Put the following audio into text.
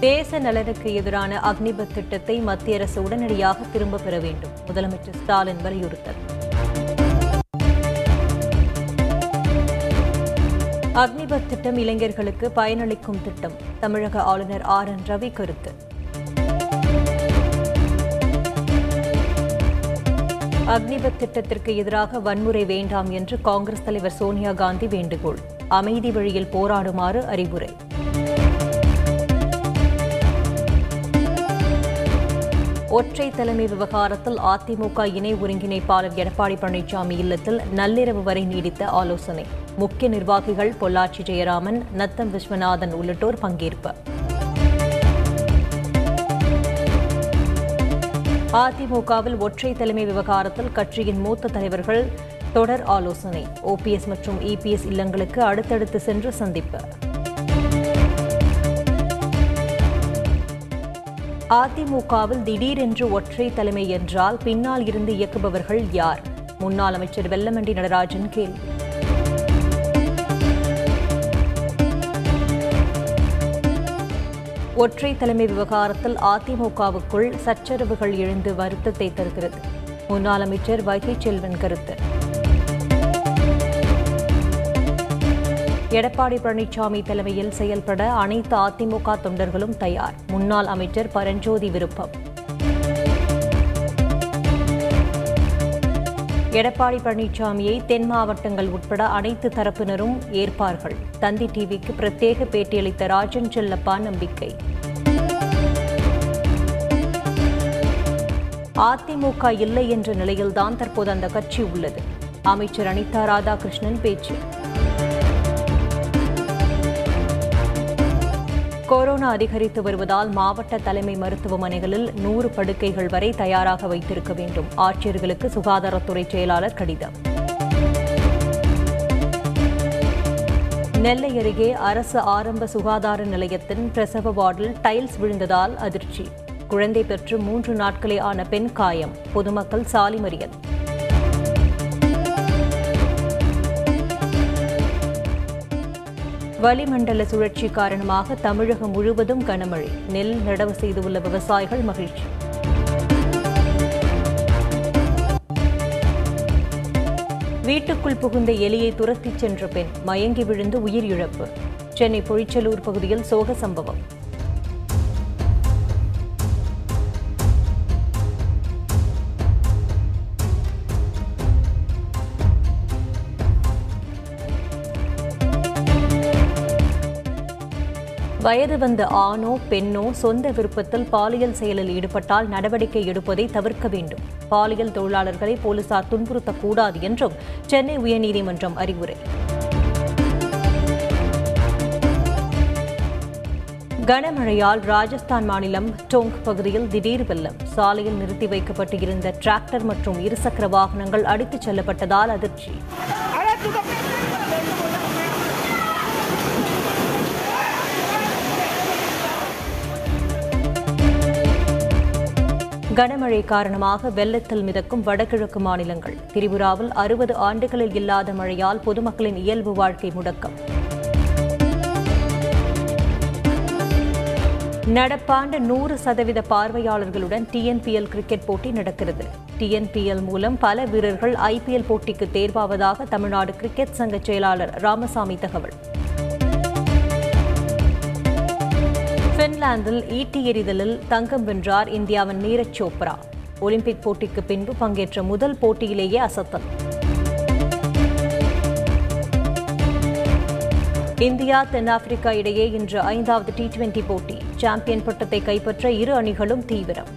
தேச நலனுக்கு எதிரான அக்னிபத் திட்டத்தை மத்திய அரசு உடனடியாக திரும்ப பெற வேண்டும். முதலமைச்சர் ஸ்டாலின் வலியுறுத்தல். அக்னிபத் திட்டம் இளைஞர்களுக்கு பயனளிக்கும் திட்டம். தமிழக ஆளுநர் ஆர் என் ரவி கருத்து. அக்னிபத் திட்டத்திற்கு எதிராக வன்முறை வேண்டாம் என்று காங்கிரஸ் தலைவர் சோனியா காந்தி வேண்டுகோள். அமைதி வழியில் போராடுமாறு அறிவுரை. ஒற்றை தலைமை விவகாரத்தில் அதிமுக இணை ஒருங்கிணைப்பாளர் எடப்பாடி பழனிசாமி இல்லத்தில் நள்ளிரவு வரை நீடித்த ஆலோசனை. முக்கிய நிர்வாகிகள் பொள்ளாச்சி ஜெயராமன் நத்தம் விஸ்வநாதன் உள்ளிட்டோர் பங்கேற்பு. அதிமுகவில் ஒற்றை தலைமை விவகாரத்தில் கட்சியின் மூத்த தலைவர்கள் தொடர் ஆலோசனை. ஓபிஎஸ் மற்றும் இபிஎஸ் இல்லங்களுக்கு அடுத்தடுத்து சென்று சந்திப்பு. அதிமுகவில் திடீரென்று ஒற்றை தலைமை என்றால் பின்னால் இருந்து இயக்குபவர்கள் யார்? முன்னாள் அமைச்சர் வெல்லமண்டி நடராஜன் கேள்வி. ஒற்றை தலைமை விவகாரத்தில் அதிமுகவுக்குள் சச்சரவுகள் எழுந்து வருத்தத்தை தருகிறது. முன்னாள் அமைச்சர் வைகை செல்வன் கருத்து. எடப்பாடி பழனிசாமி தலைமையில் செயல்பட அனைத்து அதிமுக தொண்டர்களும் தயார். முன்னாள் அமைச்சர் பரஞ்சோதி விருப்பம். எடப்பாடி பழனிசாமியை தென் மாவட்டங்கள் உட்பட அனைத்து தரப்பினரும் ஏற்பார்கள். தந்தி டிவிக்கு பிரத்யேக பேட்டியளித்த ராஜன் செல்லப்பா நம்பிக்கை. அதிமுக இல்லை என்ற நிலையில்தான் தற்போது அந்த கட்சி உள்ளது. அமைச்சர் அனிதா ராதாகிருஷ்ணன் பேச்சு. கொரோனா அதிகரித்து வருவதால் மாவட்ட தலைமை மருத்துவமனைகளில் நூறு படுக்கைகள் வரை தயாராக வைத்திருக்க வேண்டும். ஆட்சியர்களுக்கு சுகாதாரத்துறை செயலாளர் கடிதம். நெல்லை அருகே அரசு ஆரம்ப சுகாதார நிலையத்தின் பிரசவ வார்டில் டைல்ஸ் விழுந்ததால் அதிர்ச்சி. குழந்தை பெற்று மூன்று நாட்களே ஆன பெண் காயம். பொதுமக்கள் சாலை வளிமண்டல சுழற்சி காரணமாக தமிழகம் முழுவதும் கனமழை. நெல் நடவு செய்துள்ள விவசாயிகள் மகிழ்ச்சி. வீட்டுக்குள் புகுந்த எலியை துரத்திச் சென்ற பெண் மயங்கி விழுந்து உயிரிழப்பு. சென்னை பொழிச்சலூர் பகுதியில் சோக சம்பவம். வயது வந்த ஆணோ பெண்ணோ சொந்த விருப்பத்தில் பாலியல் செயலில் ஈடுபட்டால் நடவடிக்கை எடுப்பதை தவிர்க்க வேண்டும். பாலியல் தொழிலாளர்களை போலீசார் துன்புறுத்தக்கூடாது என்றும் சென்னை உயர்நீதிமன்றம் அறிவுரை. கனமழையால் ராஜஸ்தான் மாநிலம் டோங் பகுதியில் திடீர் வெள்ளம். சாலையில் நிறுத்தி வைக்கப்பட்டு இருந்த டிராக்டர் மற்றும் இருசக்கர வாகனங்கள் அடித்துச் செல்லப்பட்டதால் அதிர்ச்சி. கனமழை காரணமாக வெள்ளத்தில் மிதக்கும் வடகிழக்கு மாநிலங்கள். திரிபுராவில் அறுபது ஆண்டுகளில் இல்லாத மழையால் பொதுமக்களின் இயல்பு வாழ்க்கை முடக்கம். நடப்பாண்டு நூறு சதவீத பார்வையாளர்களுடன் டிஎன்பிஎல் கிரிக்கெட் போட்டி நடக்கிறது. டிஎன்பிஎல் மூலம் பல வீரர்கள் ஐபிஎல் போட்டிக்கு தேர்வாவதாக தமிழ்நாடு கிரிக்கெட் சங்க செயலாளர் ராமசாமி தகவல். பின்லாந்தில் ஈட்டி எறிதலில் தங்கம் வென்றார் இந்தியாவின் நீரஜ் சோப்ரா. ஒலிம்பிக் போட்டிக்கு பின்பு பங்கேற்ற முதல் போட்டியிலேயே அசத்தல். இந்தியா தென்னாப்பிரிக்கா இடையே இன்று ஐந்தாவது டி டுவெண்டி போட்டி. சாம்பியன் பட்டத்தை கைப்பற்ற இரு அணிகளும் தீவிரம்.